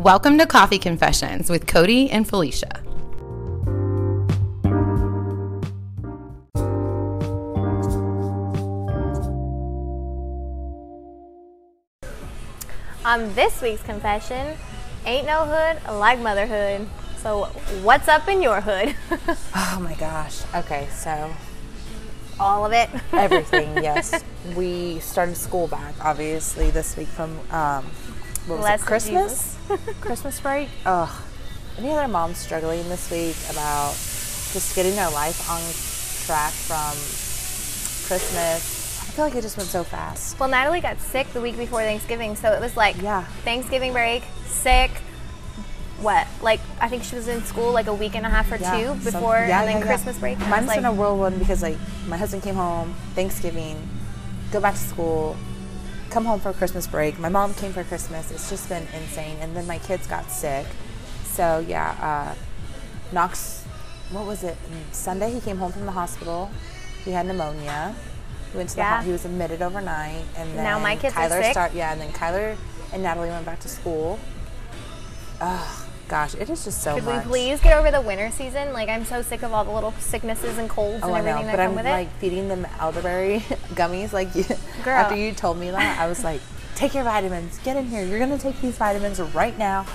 Welcome to Coffee Confessions with Cody and Felicia. On this week's confession, ain't no hood like motherhood. So, what's up in your hood? Oh my gosh. Okay, so All of it. everything, yes. We started school back, obviously, this week from um, what was it, Christmas? Christmas break? Ugh. Any other moms struggling this week about just getting their life on track from Christmas? I feel like it just went so fast. Well, Natalie got sick the week before Thanksgiving, so it was like Yeah. Thanksgiving break, sick. What? Like I think she was in school like a week and a half or Yeah, two some- before, yeah, and then yeah. Christmas break. Mine's been like, a whirlwind because like my husband came home Thanksgiving, go back to school, come home for Christmas break. My mom came for Christmas. It's just been insane. And then my kids got sick. So yeah, uh, Knox, what was it? Sunday he came home from the hospital. He had pneumonia. He went to the Yeah. ho- he was admitted overnight, and then Now my kids are Kyler sick. start yeah, and then Kyler and Natalie went back to school. Oh gosh, it is just so Could much. we please get over the winter season? Like I'm so sick of all the little sicknesses and colds Oh, and everything know, that but come I'm with like it. feeding them elderberry gummies. Like you, Girl. after you told me that, I was like, "Take your vitamins. Get in here. You're gonna take these vitamins right now.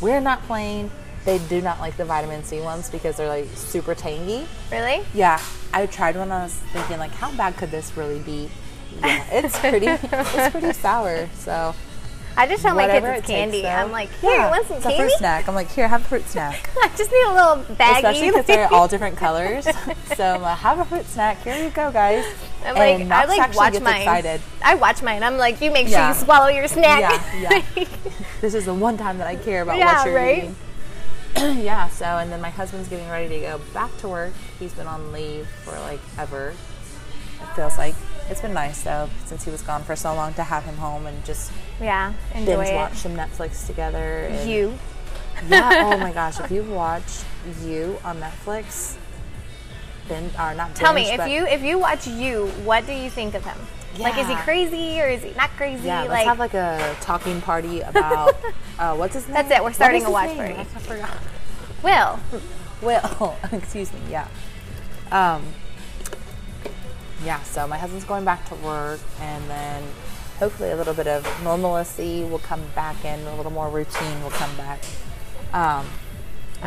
We're not playing." They do not like the vitamin C ones because they're like super tangy. Really? Yeah, I tried one. I was thinking like, how bad could this really be? Yeah, it's pretty. it's pretty sour. So I just tell my kids it's candy. I'm like, here, yeah, you want some it's a candy? fruit snack. I'm like, here, have a fruit snack. I just need a little baggie. Especially because they're all different colors. so I'm like, have a fruit snack. Here you go, guys. I'm like, And I like watch mine. excited. I watch mine. I'm like, you make sure Yeah. you swallow your snack. Yeah, yeah. this is the one time that I care about Yeah, what you're right? eating. yeah, so and then my husband's getting ready to go back to work. He's been on leave for like ever. It feels like it's been nice though since he was gone for so long to have him home and just yeah, enjoy binge it. watch some Netflix together. You. yeah. Oh my gosh, if you've watched You on Netflix, binge or not Tell me if you if you watch you, what do you think of him? Yeah. Like, is he crazy or is he not crazy? Yeah, let's like, have like a talking party about uh, what's his name. That's it, we're starting a watch name? party. I forgot. Will. Will, excuse me, yeah. Um, yeah, so my husband's going back to work, and then hopefully a little bit of normalcy will come back in, a little more routine will come back. Um,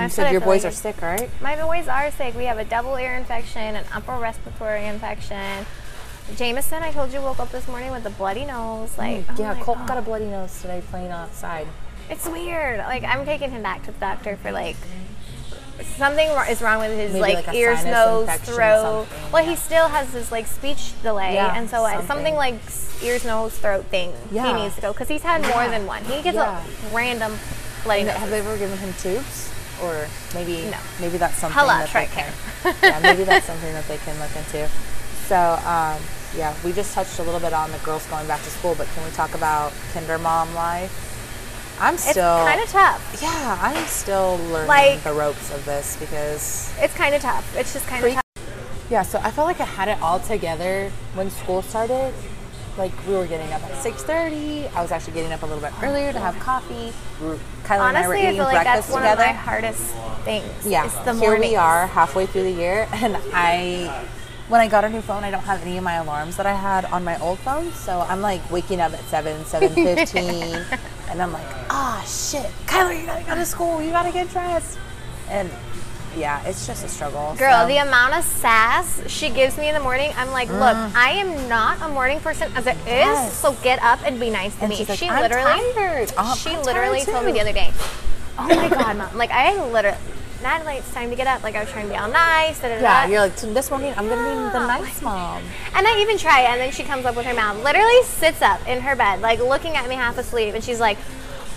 you said your boys like are sick, right? My boys are sick. We have a double ear infection, an upper respiratory infection. Jameson, I told you, woke up this morning with a bloody nose. Like, oh yeah, my Colton God. got a bloody nose today playing outside. It's weird. Like I'm taking him back to the doctor for like something is wrong with his Maybe like, like ears, nose, throat. Well, yeah. he still has this like speech delay, Yeah, and so I, something. something like ears, nose, throat thing. Yeah. He needs to go because he's had more than one. He gets a random Like, have they ever given him tubes? Or maybe No. maybe that's something Hello, that they can, yeah, maybe that's something that they can look into. So um, yeah, we just touched a little bit on the girls going back to school, but can we talk about kinder mom life? I'm It's still kind of tough. yeah, I'm still learning Like- the ropes of this because It's kind of tough. It's just kind of tough. yeah, so I felt like I had it all together when school started. Like we were getting up at 6:30. I was actually getting up a little bit earlier to have coffee. Were- Kyler and I were Honestly, I feel like breakfast that's one together. of my hardest things. Yeah, the here mornings. we are halfway through the year, and I, when I got a new phone, I don't have any of my alarms that I had on my old phone, so I'm like waking up at seven, seven fifteen, and I'm like, ah, shit, Kyler, you gotta go to school, you gotta get dressed, and yeah, it's just a struggle. Girl, so- the amount of sass she gives me in the morning, I'm like, look, I am not a morning person as it is, Mm. Yes. so get up and be nice to And me. like, she "I'm literally. Oh, she I'm literally told me the other day, oh my god, mom, like I literally, Natalie, it's time to get up. Like I was trying to be all nice. Da, da, yeah, da. you're like, this morning I'm gonna be the oh, nice mom. And I even try, and then she comes up with her mouth, literally sits up in her bed, like looking at me half asleep, and she's like,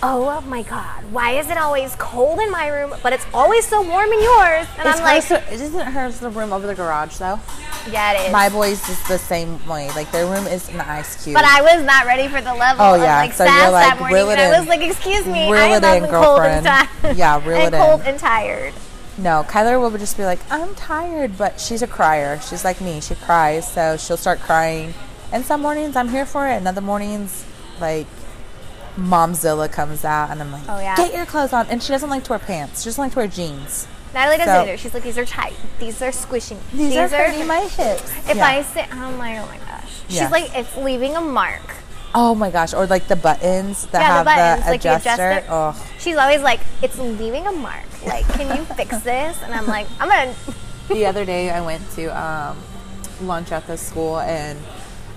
"Oh, oh my God, why is it always cold in my room, but it's always so warm in yours?" And It's I'm like, hers, isn't hers the room over the garage though? "Yeah, it is." My boys is the same way. Like their room is an ice cube. but I was not ready for the level Oh, of yeah, like so sass you're like, that morning. reel it and I was like, "Excuse me, Reel I it in, cold and girlfriend. tired." Yeah, reel and it cold in. and tired. No, Kyler will just be like, I'm tired, but she's a crier. She's like me. She cries, so she'll start crying. And some mornings I'm here for it, and other mornings, like, Momzilla comes out, and I'm like, Oh, yeah. get your clothes on. And she doesn't like to wear pants. She doesn't like to wear jeans. Natalie doesn't So- either. She's like, these are tight. These are squishing. These, are hurting my hips. If Yeah. I sit, I'm like, oh my gosh. Yeah. She's like, it's leaving a mark. oh my gosh, or like the buttons that Yeah, the have buttons, the like you adjust adjuster. Oh, She's always like, it's leaving a mark. Like, can you fix this? And I'm like, I'm gonna. the other day I went to um, lunch at the school and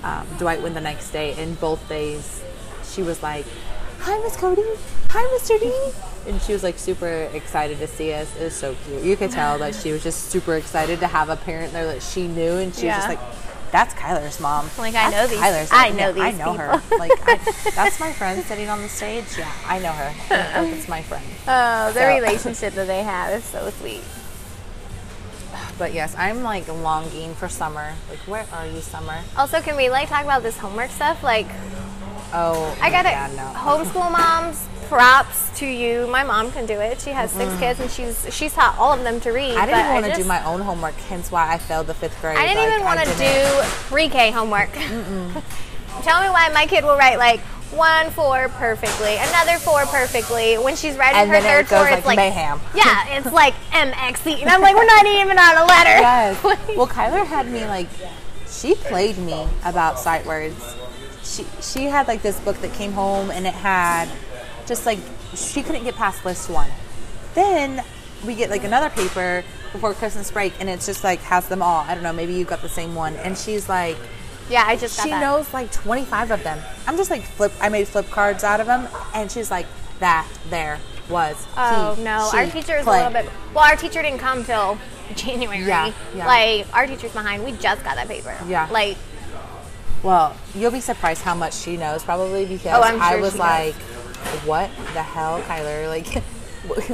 um, Dwight went the next day and both days she was like, Hi Miss Cody, hi Mr. D and she was like super excited to see us. It was so cute. You could tell that she was just super excited to have a parent there that she knew and she was just like that's Kyler's mom. Like, I know these- Kyler's I know Yeah, I these know her. Like, I, that's my friend sitting on the stage. Yeah, I know her. it's my friend. Oh, the So- relationship that they have is so sweet. But yes, I'm like longing for summer. Like, where are you, summer? Also, can we like talk about this homework stuff? Like, Oh, I got it. yeah, no. Homeschool moms, props to you. My mom can do it. She has six mm-hmm. kids, and she's she's taught all of them to read. I didn't want to do my own homework, hence why I failed the fifth grade. I didn't Like, even want to do pre-K homework. Tell me why my kid will write like one four perfectly, another four perfectly. When she's writing And her then it third four, goes it's like like mayhem. Yeah, it's like MXC, and I'm like, we're not even on a letter. Yes. well, Kyler had me like, she played me about sight words. She she had like this book that came home and it had just like she couldn't get past list one. Then we get like another paper before Christmas break and it's just like has them all. I don't know, maybe you got the same one. And she's like, yeah, I just got she knows like 25 of them. I'm just like flip. I made flip cards out of them, and she's like, "That there was." Oh he, no, our teacher is a little bit. Well, our teacher didn't come till January. Yeah, yeah. Like our teacher's behind. We just got that paper. Yeah. Like Well, you'll be surprised how much she knows, probably because Oh, I'm I was like, "What the hell, Kyler?" Like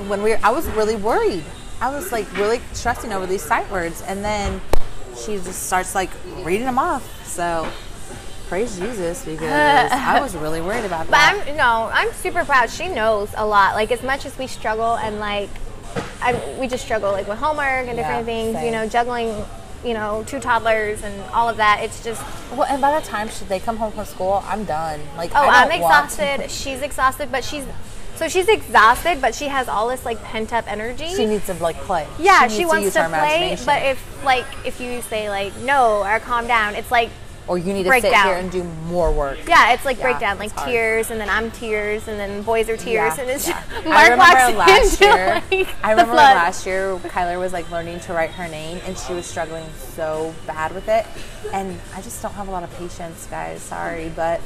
when we, were, I was really worried. I was like really stressing over these sight words, and then she just starts like reading them off. So praise Jesus because I was really worried about But that. But I'm no, I'm super proud. She knows a lot. Like as much as we struggle and like, I, we just struggle like with homework and different Yeah, things. You know, juggling, you know, two toddlers and all of that. It's just well, and by the time she, they come home from school, I'm done. Like, oh, I want- exhausted. She's exhausted, but she's so she's exhausted, but she has all this like pent up energy. She needs to like play. yeah, needs she, wants use to play, but if like if you say like no or calm down, it's like or you need to break sit down. here and do more work. yeah, it's like Yeah, breakdown, like hard. tears, and then I'm tears, and then boys are tears, Yeah, and it's yeah. I Mark remember walks last year. like I remember last year Kyler was like learning to write her name, and she was struggling so bad with it. And I just don't have a lot of patience, guys. Sorry, but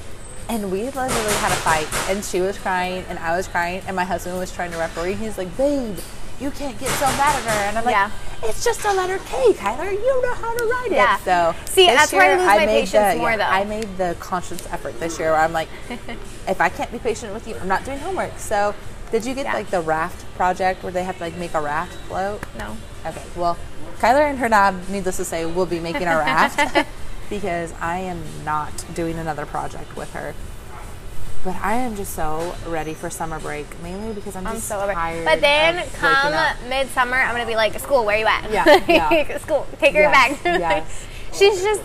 and we literally had a fight, and she was crying, and I was crying, and my husband was trying to referee. He's like, "Babe, you can't get so mad at her," and I'm like, Yeah. "It's just a letter K, Kyler. You know how to write Yeah. it." So See, that's where I year lose my made patience the, more, yeah, though. I made the conscious effort this year where I'm like, if I can't be patient with you, I'm not doing homework. So, did you get Yeah. like the raft project where they have to like make a raft float? No. Okay, well, Kyler and her dad, needless to say, will be making a raft because I am not doing another project with her. But I am just so ready for summer break, mainly because I'm I'm just so over. tired. But then come midsummer, I'm gonna be like, school, where you at? Yeah, yeah. school, take her Yes, back. yes. she's just.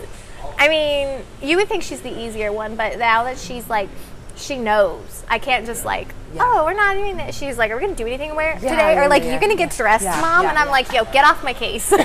I mean, you would think she's the easier one, but now that she's like, she knows. I can't just like, Yeah. oh, we're not doing this. She's like, are we gonna do anything where Yeah, today? yeah, or like, you're gonna get dressed, mom? and I'm like, yo, get off my case.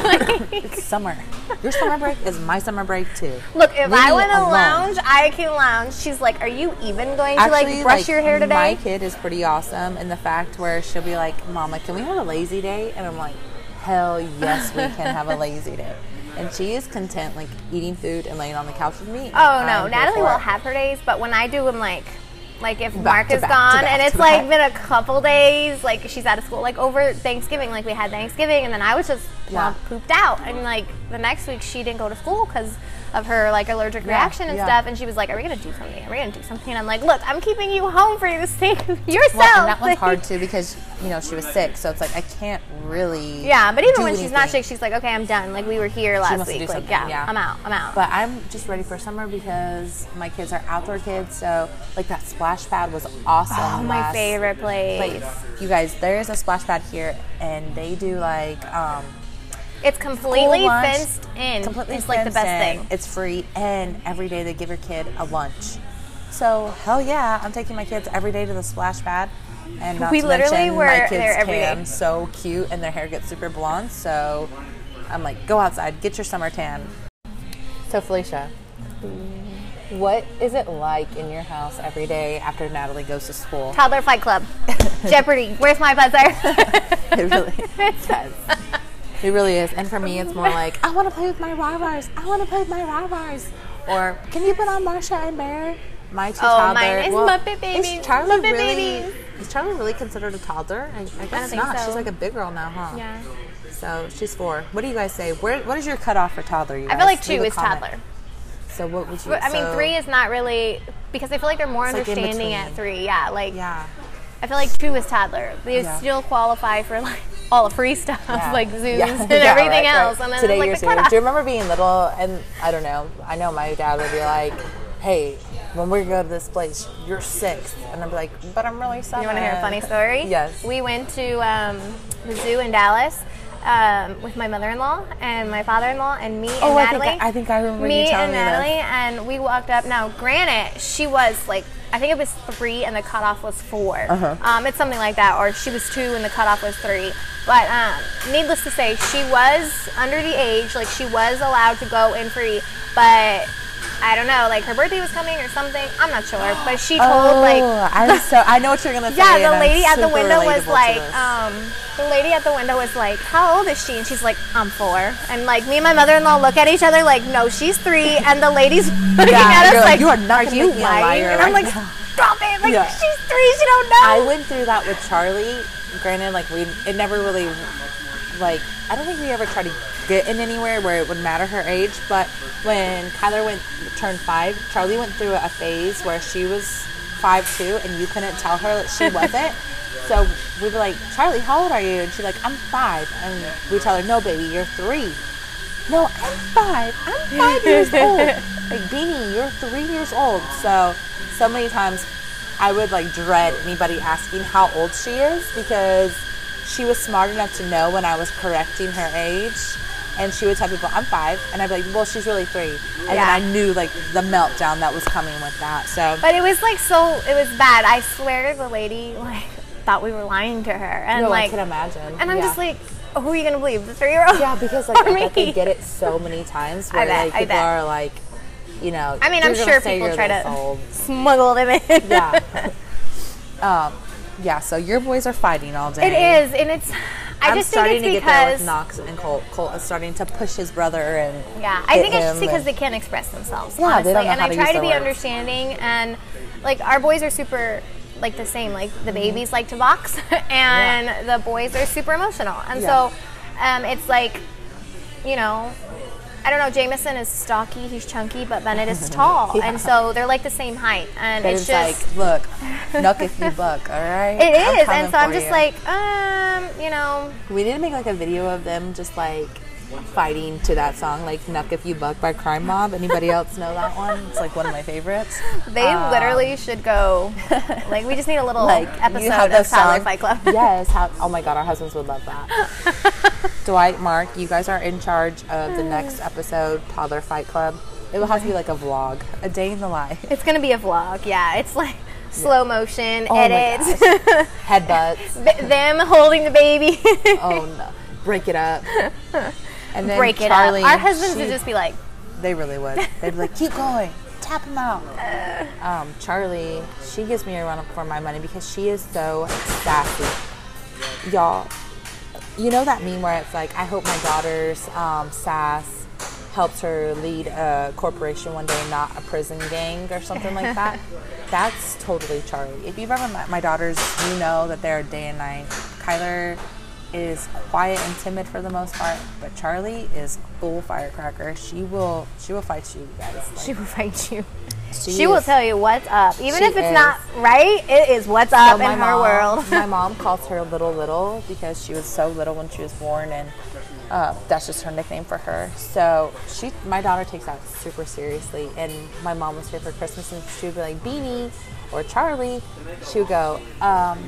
It's summer. Your summer break is my summer break too. Look, if Leave I want to lounge, I can lounge. She's like, are you even going to like brush your hair today? My kid is pretty awesome in the fact where she'll be like, "Mama, can we have a lazy day?" And I'm like, "Hell yes, we can have a lazy day." And she is content like eating food and laying on the couch with me. Oh no, Natalie will have her days, but when I do them, like, like if Mark is back gone back and it's like back. been a couple days, like she's out of school, like over Thanksgiving, like we had Thanksgiving, and then I was just Yeah. pooped out, and like the next week she didn't go to school because of her like allergic reaction and yeah. stuff, and she was like, "Are we gonna do something? Are we gonna do something?" And I'm like, "Look, I'm keeping you home for the sake of yourself." Well, and that one's hard too because you know she was sick, so it's like I can't really. Yeah, but even when she's not sick, she's like, "Okay, I'm done." Like we were here last week. Like, yeah, yeah. I'm out. I'm out. But I'm just ready for summer because my kids are outdoor kids, so like that splash pad was awesome. oh, my favorite place. place. You guys, there is a splash pad here, and they do like um, It's completely school lunch, fenced in. Completely it's like the best in. thing. It's free, and every day they give your kid a lunch. So oh. hell yeah, I'm taking my kids every day to the splash pad. And not We to literally mention, were my kids there every day. tan so cute and their hair gets super blonde. So I'm like, go outside, get your summer tan. So Felicia, what is it like in your house every day after Natalie goes to school? Toddler Fight Club. Jeopardy. Where's my buzzer? It really does. It really is. And for me, it's more like, I want to play with my Rarvars. I want to play with my Rarvars. Or, can you put on Marsha and Bear? My two Oh, toddler. mine is Muppet Babies. Is Charlie Muppet really? Babies. Is Charlie really considered a toddler? I, I guess think not. so. She's like a big girl now, huh? yeah. So she's four. What do you guys say? Where, what is your cutoff for toddler? You guys? I feel like two a is toddler. So what would you? I mean, so- three is not really because I feel like they're more It's like understanding at three. Yeah, like Yeah. I feel like two is toddler. They Yeah. still qualify for like all the free stuff, Yeah. like zoos Yeah. and Yeah, everything right, else. right. And then Today like you're the serious. Do you remember being little? And I don't know. I know my dad would be like, "Hey, when we go to this place, you're six. and I'd be like, "But I'm really seven. You want to hear a funny story? Yes. We went to um, the zoo in Dallas um, with my mother-in-law and my father-in-law and me and Oh, I think Natalie. I- I think I remember me you telling and me this. Natalie, and we walked up. Now, granted, she was like. I think it was three and the cutoff was 4 Uh-huh. Um, it's something like that, or she was two and the cutoff was three. But um, needless to say, she was under the age, like she was allowed to go in free. But I don't know, like her birthday was coming or something. I'm not sure. But she told like Oh, I'm so. I know what you're gonna say. yeah, the I'm lady at the window was like, um, the lady at the window was like, how old is she? And she's like, I'm four. And like me and my mother-in-law look at each other like, no, she's three. And the lady's looking Yeah, at us like, like, "You are not gonna you lying? liar And I'm right like, now." stop it! Like Yeah. she's three, she don't know. I went through that with Charlie. Granted, like we, it never really, like I don't think we ever tried to get in anywhere where it would matter her age. But when Kyler went turned five, Charlie went through a phase where she was five too, and you couldn't tell her that she wasn't. so we'd be like, Charlie, how old are you? And she's like, I'm five. And we tell her, No, baby, you're three. No, I'm five. I'm five years old. Like Beanie, you're three years old. So so many times I would like dread anybody asking how old she is because she was smart enough to know when I was correcting her age. And she would tell people, I'm five. And I'd be like, well, she's really three. And then I knew like the meltdown that was coming with that. So, But it was like so, it was bad. I swear the lady like thought we were lying to her. And no, like, I can imagine. and I'm Yeah. just like, who are you gonna believe? The three-year-old? yeah, because like I they get it so many times I where bet, like I people are like, you know, I mean, I'm sure people try to old. smuggle them in. Yeah. um, yeah. So your boys are fighting all day. It is, and it's. I I'm just starting think to it's get there because with Knox and Colt. Colt is starting to push his brother and yeah, I think it's just because they can't express themselves. Yeah, honestly. they don't know and how I to try use to be words. understanding, and like our boys are super like the same. Like Mm-hmm. the babies like to box, and the boys are super emotional, and Yeah. so um, it's like, you know. I don't know. Jameson is stocky. He's chunky, but Bennett is tall, Yeah. and so they're like the same height. And But it's, it's, just like, look, knuck if you buck, all right? it I'm is, and so I'm just you. like, um, you know, we need to make like a video of them just like fighting to that song, like "Knuck If You Buck" by Crime Mob. Anybody else know that one? It's like one of my favorites. They Um, literally should go. Like we just need a little like episode of song. Fight Club. yes. How, oh my god, our husbands would love that. Dwight, Mark, you guys are in charge of the next episode, Toddler Fight Club. It will have to be like a vlog, a day in the life. It's gonna be a vlog. Yeah, it's like slow motion Oh my edits, Headbutts. Th- them holding the baby, Oh no, break it up. And then break it Charlie, up. Our husbands she- would just be like, They really would. They'd be like, keep going, tap him out. Um, Charlie, she gives me a run up for my money because she is so sassy. Y'all, you know that meme where it's like, I hope my daughter's um, sass helps her lead a corporation one day, not a prison gang or something like that. That's totally Charlie. If you've ever met my daughters, you know that they're day and night. Kyler is quiet and timid for the most part, but Charlie is full firecracker. She will she will fight you guys. Like, she will fight you. She She will tell you what's up, even if it's is. not right. It is what's So up in my her mom- world. my mom calls her Little Little because she was so little when she was born, and uh, that's just her nickname for her. So she, my daughter takes that super seriously. And my mom was here for Christmas, and she would be like Beanie or Charlie. She would go, um,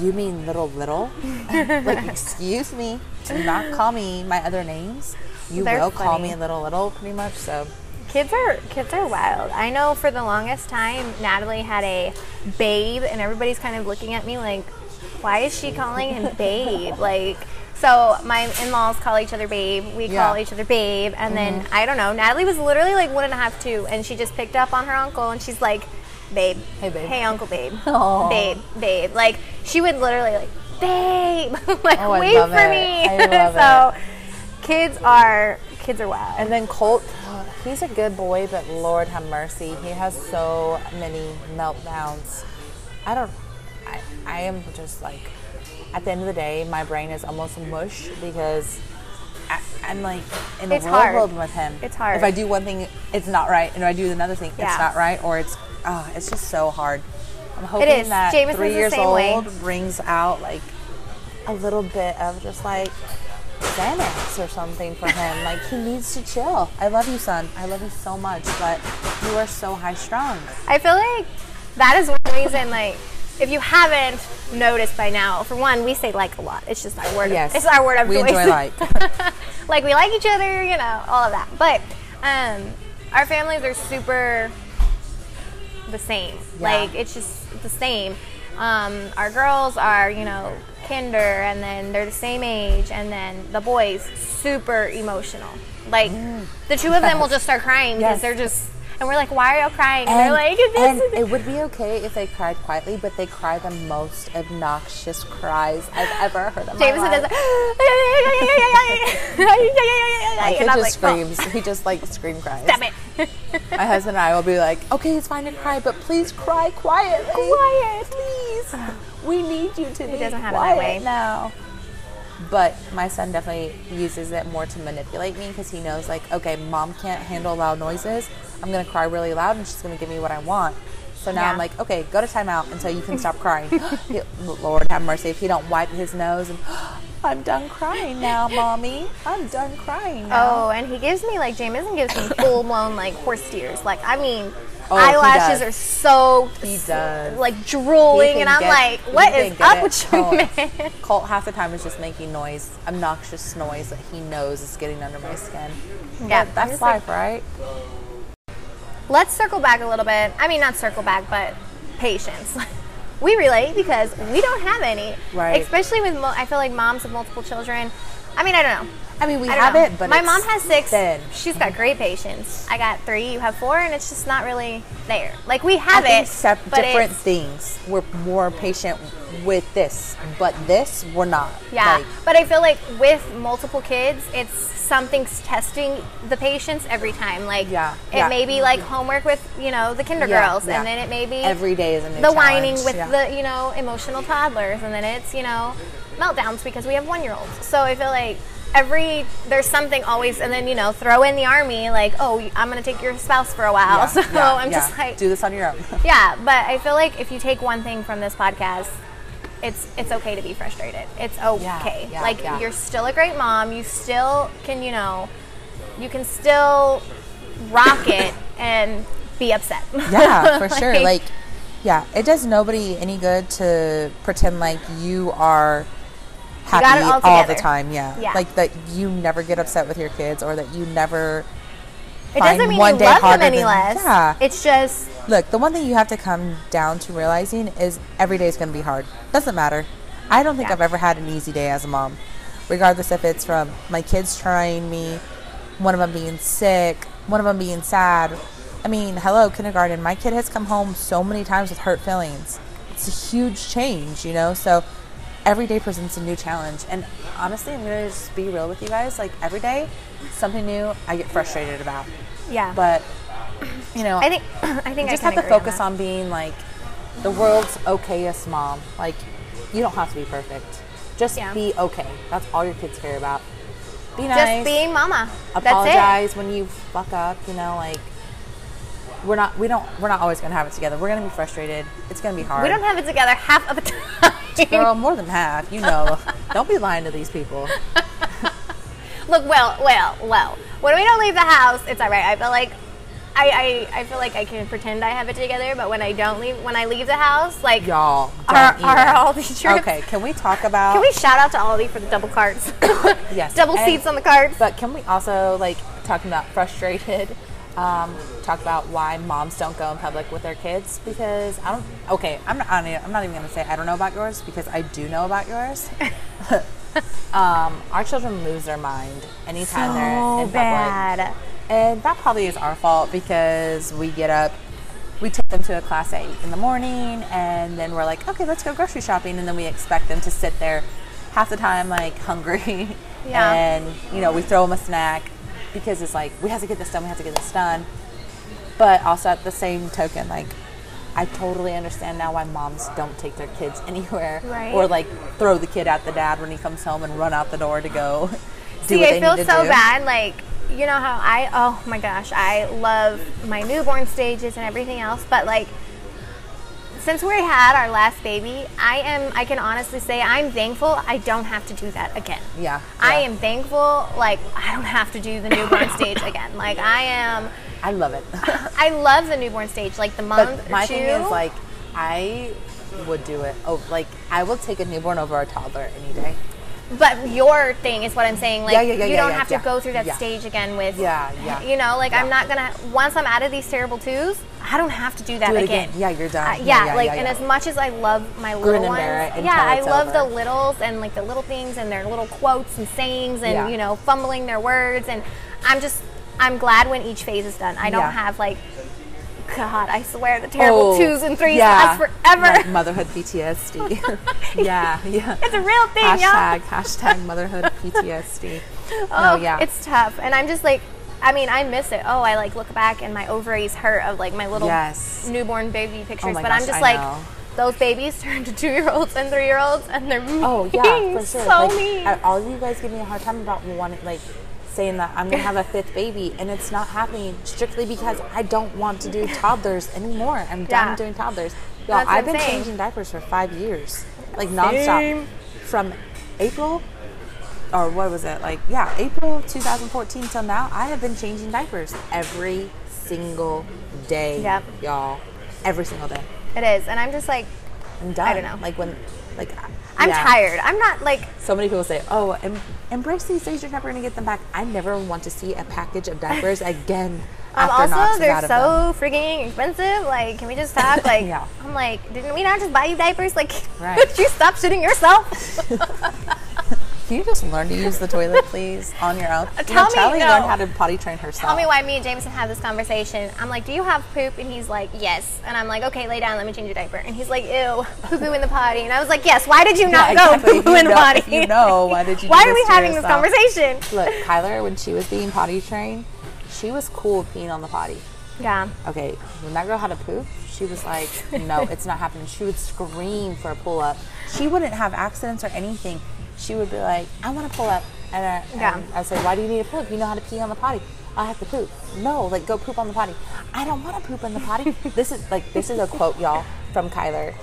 "You mean Little Little? like, excuse me, do not call me my other names. You They're will call me Little Little, pretty much." So. Kids are kids are wild. I know for the longest time Natalie had a babe and everybody's kind of looking at me like why is she calling him babe? like so my in-laws call each other babe. We Yeah. call each other babe and then mm-hmm. I don't know. Natalie was literally like one and a half, two and she just picked up on her uncle and she's like babe. Hey, babe. Hey uncle babe. Aw. Babe, babe. Like she would literally like babe like Oh, wait for it. me. So kids are kids are wild. And then Colt, he's a good boy, but Lord have mercy, he has so many meltdowns. I don't. I, I am just like, at the end of the day, my brain is almost mush because I, I'm like in a It's world with him. It's hard. If I do one thing, it's not right, and if I do another thing, Yeah. it's not right, or it's oh, it's just so hard. I'm hoping is. that Jameson's three the years same way. old brings out like a little bit of just like Xanax or something for him. Like he needs to chill. I love you, son. I love you so much, but you are so high strung. I feel like that is one reason, like, if you haven't noticed by now, for one, we say like a lot. It's just our word. Of, Yes. it's our word of We choice. enjoy like. like we like each other, you know, all of that. But um, our families are super the same. Yeah. Like it's just the same. Um, our girls are, you know, kinder, and then they're the same age, and then the boys super emotional. Like the two of them will just start crying because Yes. they're just. And we're like, why are y'all crying? And, they're like, this and it would be okay if they cried quietly, but they cry the most obnoxious cries I've ever heard my Jameson does My kid just like, oh, screams. He just like scream cries. Stop it. My husband and I will be like, okay, it's fine to cry, but please cry quietly. Quiet. Need you to be doesn't have it that way. now. But my son definitely uses it more to manipulate me because he knows, like, okay, mom can't handle loud noises. I'm gonna cry really loud, and she's gonna give me what I want. So now I'm like, okay, go to timeout until you can stop crying. Lord have mercy if he don't wipe his nose and. I'm done crying now, mommy. I'm done crying now. Oh, and he gives me like Jameson gives me full blown like horse tears. Like I mean, Oh, he eyelashes are so He does. like drooling, and I'm get- like, what is up it. with you, Oh. man? Colt half the time is just making noise, obnoxious noise that he knows is getting under my skin. Yeah, But that's life, like- right? Let's circle back a little bit. I mean, not circle back, but patience. we relate because we don't have any, Right. Especially with mo- I feel like moms with multiple children. I mean, I don't know. I mean, we I have know. it, but my mom has six. thin. She's got great patience. I got three. You have four, and it's just not really there. Like we have I it, sep- but different things. We're more patient with this, but this we're not. Yeah, Like, but I feel like with multiple kids, it's something's testing the patience every time. Like, Yeah, it yeah. may be like homework with you know the kinder Yeah, girls, yeah. and then it may be Every day is a new the whining with the you know emotional toddlers, and then it's you know meltdowns because we have one year olds. So I feel like every there's something always, and then you know throw in the army like oh I'm gonna take your spouse for a while. yeah, so yeah, I'm yeah. just like do this on your own. yeah, but I feel like if you take one thing from this podcast, it's it's okay to be frustrated. It's okay. like you're still a great mom. You still can, you know, you can still rock it and be upset. yeah, for sure. Like, yeah, it does nobody any good to pretend like you are happy got it all all, the time. Yeah. Yeah. like that you never get upset with your kids, or that you never. it doesn't mean one you day love them any than- less. Yeah. It's just Look, the one thing you have to come down to realizing is every day is going to be hard. Doesn't matter. I don't think Yeah. I've ever had an easy day as a mom, regardless if it's from my kids trying me, one of them being sick, one of them being sad. I mean, hello, kindergarten. My kid has come home so many times with hurt feelings. It's a huge change, you know? So every day presents a new challenge. And honestly, I'm to just be real with you guys. Like, every day, something new I get frustrated about. yeah. But, you know, I think I think you just I have to focus that. on being like the world's okayest mom. Like you don't have to be perfect. Just Yeah. be okay. That's all your kids care about. Be nice. just being mama. That's apologize when you fuck up. You know, like we're not. We don't. We're not always gonna have it together. We're gonna be frustrated. It's gonna be hard. We don't have it together half of the time. Girl, more than half. You know. don't be lying to these people. Look, well, well, well. When we don't leave the house, it's all right. I feel like I, I, I feel like I can pretend I have it together, but when I don't leave, when I leave the house, like Y'all. are, don't are. Aldi trips. Okay. Can we talk about? Can we shout out to Aldi for the double carts? Yes, double and- seats on the carts. But can we also like talking about frustrated? Um, talk about why moms don't go in public with their kids because I don't. Okay, I'm not. I'm not even gonna say I don't know about yours because I do know about yours. um, our children lose their mind anytime they're in So public. bad. And that probably is our fault because we get up, we take them to a class at 8 in the morning, and then we're like, okay, let's go grocery shopping. And then we expect them to sit there half the time, like hungry. Yeah. And, you know, we throw them a snack because it's like, we have to get this done, we have to get this done. But also at the same token, like, I totally understand now why moms don't take their kids anywhere Right. or like throw the kid at the dad when he comes home and run out the door to go do See, I they feel so do. bad. Like, you know how I, oh my gosh, I love my newborn stages and everything else, but like, since we had our last baby, I am, I can honestly say I'm thankful I don't have to do that again. Yeah, I am thankful, like, I don't have to do the newborn stage again. Like, I am, I love it. I love the newborn stage, like the month But my two. thing is like I would do it. Oh, like I will take a newborn over a toddler any day. But your thing is what I'm saying. Like Yeah, yeah, yeah, you don't have to go through that stage again with. Yeah, yeah. You know, like I'm not gonna. Once I'm out of these terrible twos, I don't have to do that Do again. again. Yeah, you're done. Uh, Yeah, yeah, yeah, like yeah, and yeah. as much as I love my Grin little ones, bear it until yeah, I love over. the littles and like the little things and their little quotes and sayings and Yeah. you know fumbling their words and I'm just I'm glad when each phase is done. I don't Yeah. have like. God, I swear the terrible Oh, twos and threes yeah. last forever. Like motherhood PTSD. yeah, yeah. It's a real thing, y'all. hashtag hashtag motherhood PTSD. Oh, no, yeah. It's tough. And I'm just like, I mean, I miss it. Oh, I like look back and my ovaries hurt of like my little Yes. newborn baby pictures. Oh my but I'm just I like, know. those babies turn to two year olds and three year olds and they're. Oh yeah, for sure. So like, mean. All of you guys give me a hard time about wanting like saying that I'm gonna have a fifth baby, and it's not happening strictly because I don't want to do toddlers anymore. I'm done doing toddlers. Y'all, That's I've been changing diapers for five years, like nonstop, Same. from April. Or what was it like? Yeah, April 2014 till now. I have been changing diapers every single day, Yep. y'all. Every single day. it is. And I'm just like, I'm done. I don't know. Like when, like I'm yeah. tired. I'm not like, So many people say, "Oh, em- embrace these days. You're never going to get them back." I never want to see a package of diapers again. um, also, they're so freaking expensive. Like, can we just talk? Like, Yeah. I'm like, didn't we not just buy you diapers? Like, Right. could you stop shitting yourself? Can you just learn to use the toilet, please, on your own? Uh, you Tell know, me- Charlie no. learned how to potty train herself. Tell me why me and Jameson have this conversation. I'm like, do you have poop? And he's like, yes. And I'm like, okay, lay down, let me change your diaper. And he's like, ew, poo poo in the potty. And I was like, yes, why did you not Yeah, go exactly. poo poo You in the know- potty? you know, why did you Why are we having this conversation? Look, Kyler, when she was being potty trained, she was cool peeing on the potty. Yeah. Okay, when that girl had a poop, she was like, no, it's not happening. She would scream for a pull up. She wouldn't have accidents or anything. She would be like, I want to pull up. And, uh, I, Yeah. and I said, why do you need a poop? You know how to pee on the potty. I have to poop. No, like go poop on the potty. I don't want to poop in the potty. this is like this is a quote, y'all, from Kyler.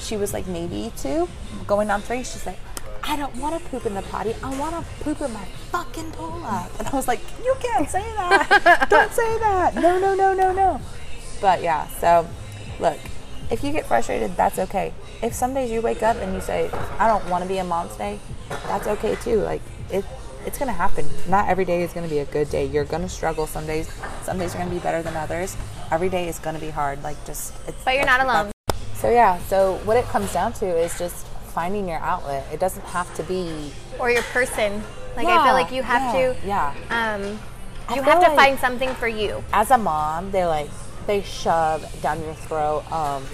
She was like maybe two, going on three. She's like, I don't want to poop in the potty. I want to poop in my fucking pull up. And I was like, you can't say that. don't say that. No, no, no, no, no. But yeah, so look, if you get frustrated, that's okay. If some days you wake up and you say, I don't want to be a mom today, that's okay too. Like it it's gonna happen. Not every day is gonna be a good day. You're gonna struggle some days. Some days are gonna be better than others. Every day is gonna be hard. Like just it's But you're not alone. So yeah, so what it comes down to is just finding your outlet. It doesn't have to be Or your person. Like, I feel like you have yeah, to, Yeah. um, you have to like- find something for you. as a mom, they're like they shove down your throat um,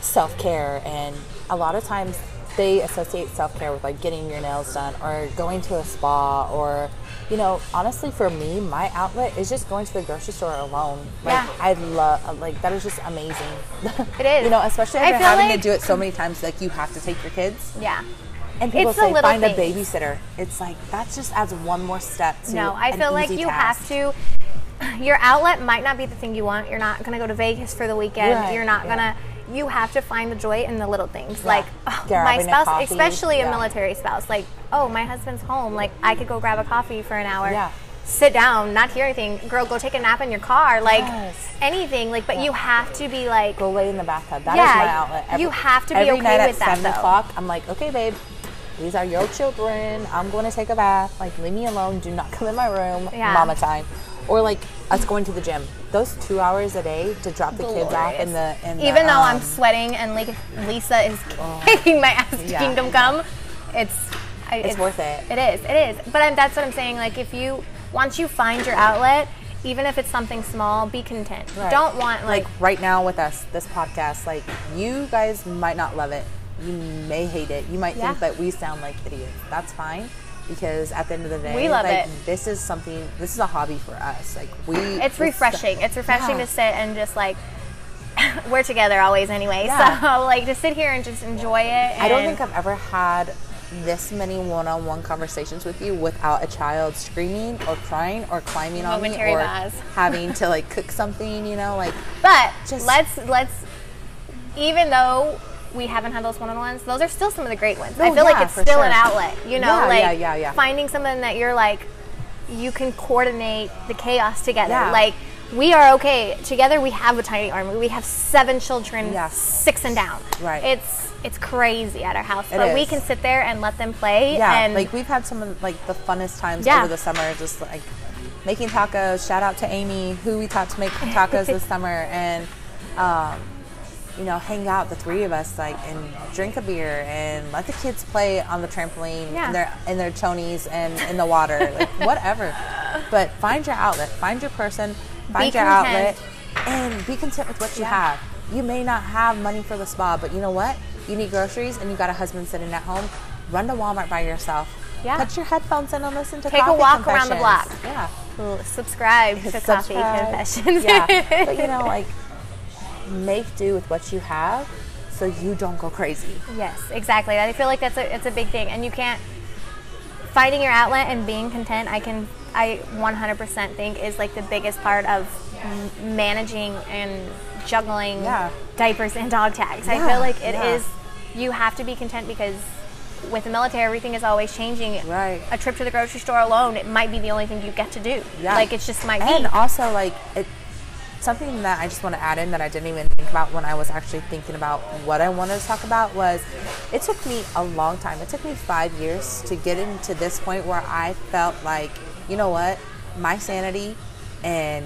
self care, and a lot of times they associate self care with like getting your nails done or going to a spa or. You know, honestly, for me, my outlet is just going to the grocery store alone. Like, Yeah. I love, like, that is just amazing. It is. you know, especially after having like- to do it so many times, like, you have to take your kids. Yeah. And people It's say find a babysitter. It's like that just adds one more step to No, I feel like you task. have to. Your outlet might not be the thing you want. You're not gonna go to Vegas for the weekend. Right, You're not yeah. gonna. You have to find the joy in the little things, like oh, my a spouse, coffee, especially a military spouse. Like, oh, my husband's home. Like, I could go grab a coffee for an hour. Yeah. Sit down, not hear anything. Girl, go take a nap in your car. Like Yes. anything. Like, but you have to be like, Go lay in the bathtub. That is Yeah, my outlet. you have to be every okay night with at that, seven though. o'clock. I'm like, okay, babe, these are your children. I'm going to take a bath. Like, leave me alone. Do not come in my room. Yeah. Mama time. Or like us going to the gym. Those two hours a day to drop the kids off in the in the, Even though I'm um, sweating and like Lisa is kicking my ass to Yeah. kingdom come, it's I, It's worth it. It is. It is. But I'm, that's what I'm saying. Like if you once you find your outlet, even if it's something small, be content. Right. Don't want like, like right now with us, this podcast, like you guys might not love it. You may hate it. You might Yeah. think that we sound like idiots. That's fine because at the end of the day, We love like, it. This is something. This is a hobby for us. Like we. it's refreshing. It's refreshing Yeah. to sit and just like we're together always anyway. Yeah. So like to sit here and just enjoy it. I don't think I've ever had this many one-on-one conversations with you without a child screaming or crying or climbing on me or having to like cook something. You know, like But Just- let's let's even though we haven't had those one-on-ones, those are still some of the great ones. I Oh, feel like it's still sure. an outlet. You know, Yeah, like yeah, yeah, yeah. finding someone that you're like you can coordinate the chaos together. Yeah. Like we are okay together. We have a tiny army. We have seven children, Yeah. six and down. Right. It's it's crazy at our house, It but we can sit there and let them play. Yeah, and like we've had some of like the funnest times Yeah. over the summer, just like making tacos. Shout out to Amy, who we taught to make tacos this summer, and um, you know, hang out the three of us, like and drink a beer and let the kids play on the trampoline Yeah. in their in their chonies and in the water, like whatever. But find your outlet, find your person, find your content. outlet, and be content with what you Yeah. have. You may not have money for the spa, but you know what? You need groceries, and you got a husband sitting at home. Run to Walmart by yourself. Yeah. Put your headphones in and listen to coffee. Take a Coffee walk around the block. Yeah. subscribe to Coffee Subscribe. Confessions. yeah. But you know, like, make do with what you have so you don't go crazy. Yes, exactly. I feel like that's a it's a big thing, and you can't finding your outlet and being content. I can I 100% think is like the biggest part of m- managing and juggling Yeah. diapers and dog tags. I feel like it is. yeah. You have to be content because with the military, everything is always changing. Right. A trip to the grocery store alone, it might be the only thing you get to do. Yeah. Like it's just might And be. also, like, it, something that I just want to add in that I didn't even think about when I was actually thinking about what I wanted to talk about was it took me a long time. It took me five years to get into this point where I felt like, you know what, my sanity and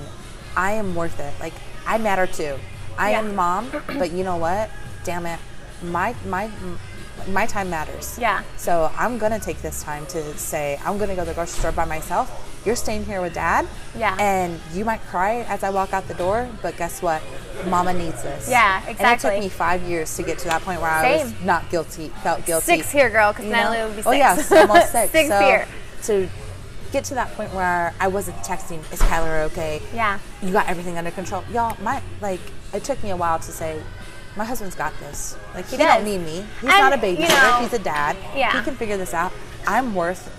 I am worth it. Like, I matter too. I Yeah. am mom, but you know what? Damn it. My, my, my time matters. Yeah. So I'm gonna take this time to say I'm gonna go to the grocery store by myself. You're staying here with dad. Yeah. And you might cry as I walk out the door, but guess what? Mama needs this. Yeah, exactly. And it took me five years to get to that point where I was not guilty, felt guilty. Six here, girl, because Natalie would be oh, six. Oh yeah, so almost six. six so here. To get to that point where I wasn't texting, is Kyler okay? Yeah. You got everything under control. Y'all, my like it took me a while to say, my husband's got this. Like he, He don't need me. He's And, not a babysitter. you know, He's a dad. yeah. He can figure this out. I'm worth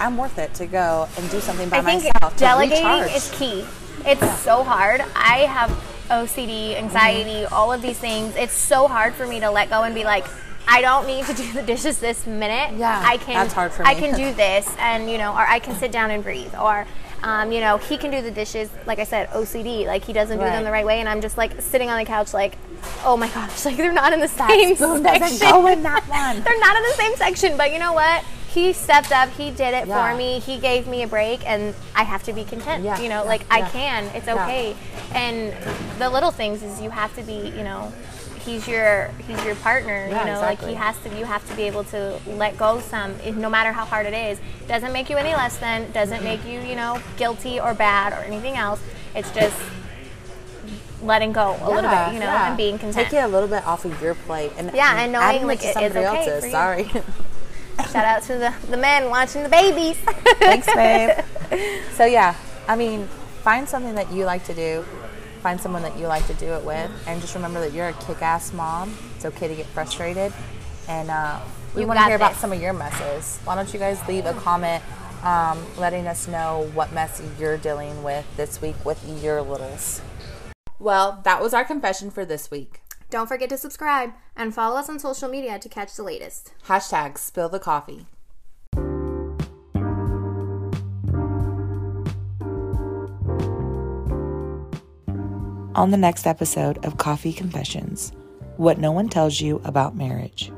I'm worth it to go and do something by I think myself. delegating is key. It's so hard. I have OCD, anxiety, Mm-hmm. all of these things. It's so hard for me to let go and be like, I don't need to do the dishes this minute. Yeah, I can. that's hard for me. I can do this, and you know, or I can sit down and breathe, or. Um, you know, he can do the dishes, like I said, OCD. Like he doesn't do Right. them the right way, and I'm just like sitting on the couch, like, oh my gosh, like they're not in the same spoon section. doesn't go in that one. they're not in the same section, but you know what? He stepped up. He did it Yeah. for me. He gave me a break, and I have to be content. Yeah, You know, yeah, like I can. It's Yeah. okay. And the little things is you have to be. You know, he's your he's your partner. Yeah, you know, like he has to. You have to be able to let go some, no matter how hard it is. Doesn't make you any less than. Doesn't make you you know guilty or bad or anything else. It's just letting go a little bit. You know, yeah. and being content. Take it a little bit off of your plate and Yeah, and knowing, like, it somebody okay else's. Sorry. Shout out to the the men watching the babies. Thanks, babe. so yeah, I mean, find something that you like to do. Find someone that you like to do it with, and just remember that you're a kick-ass mom. It's okay to get frustrated, and uh, we want to got hear about some of your messes. Why don't you guys leave a comment, um, letting us know what mess you're dealing with this week with your littles. Well, that was our confession for this week. Don't forget to subscribe and follow us on social media to catch the latest. Hashtag spill the coffee. On the next episode of Coffee Confessions, what no one tells you about marriage.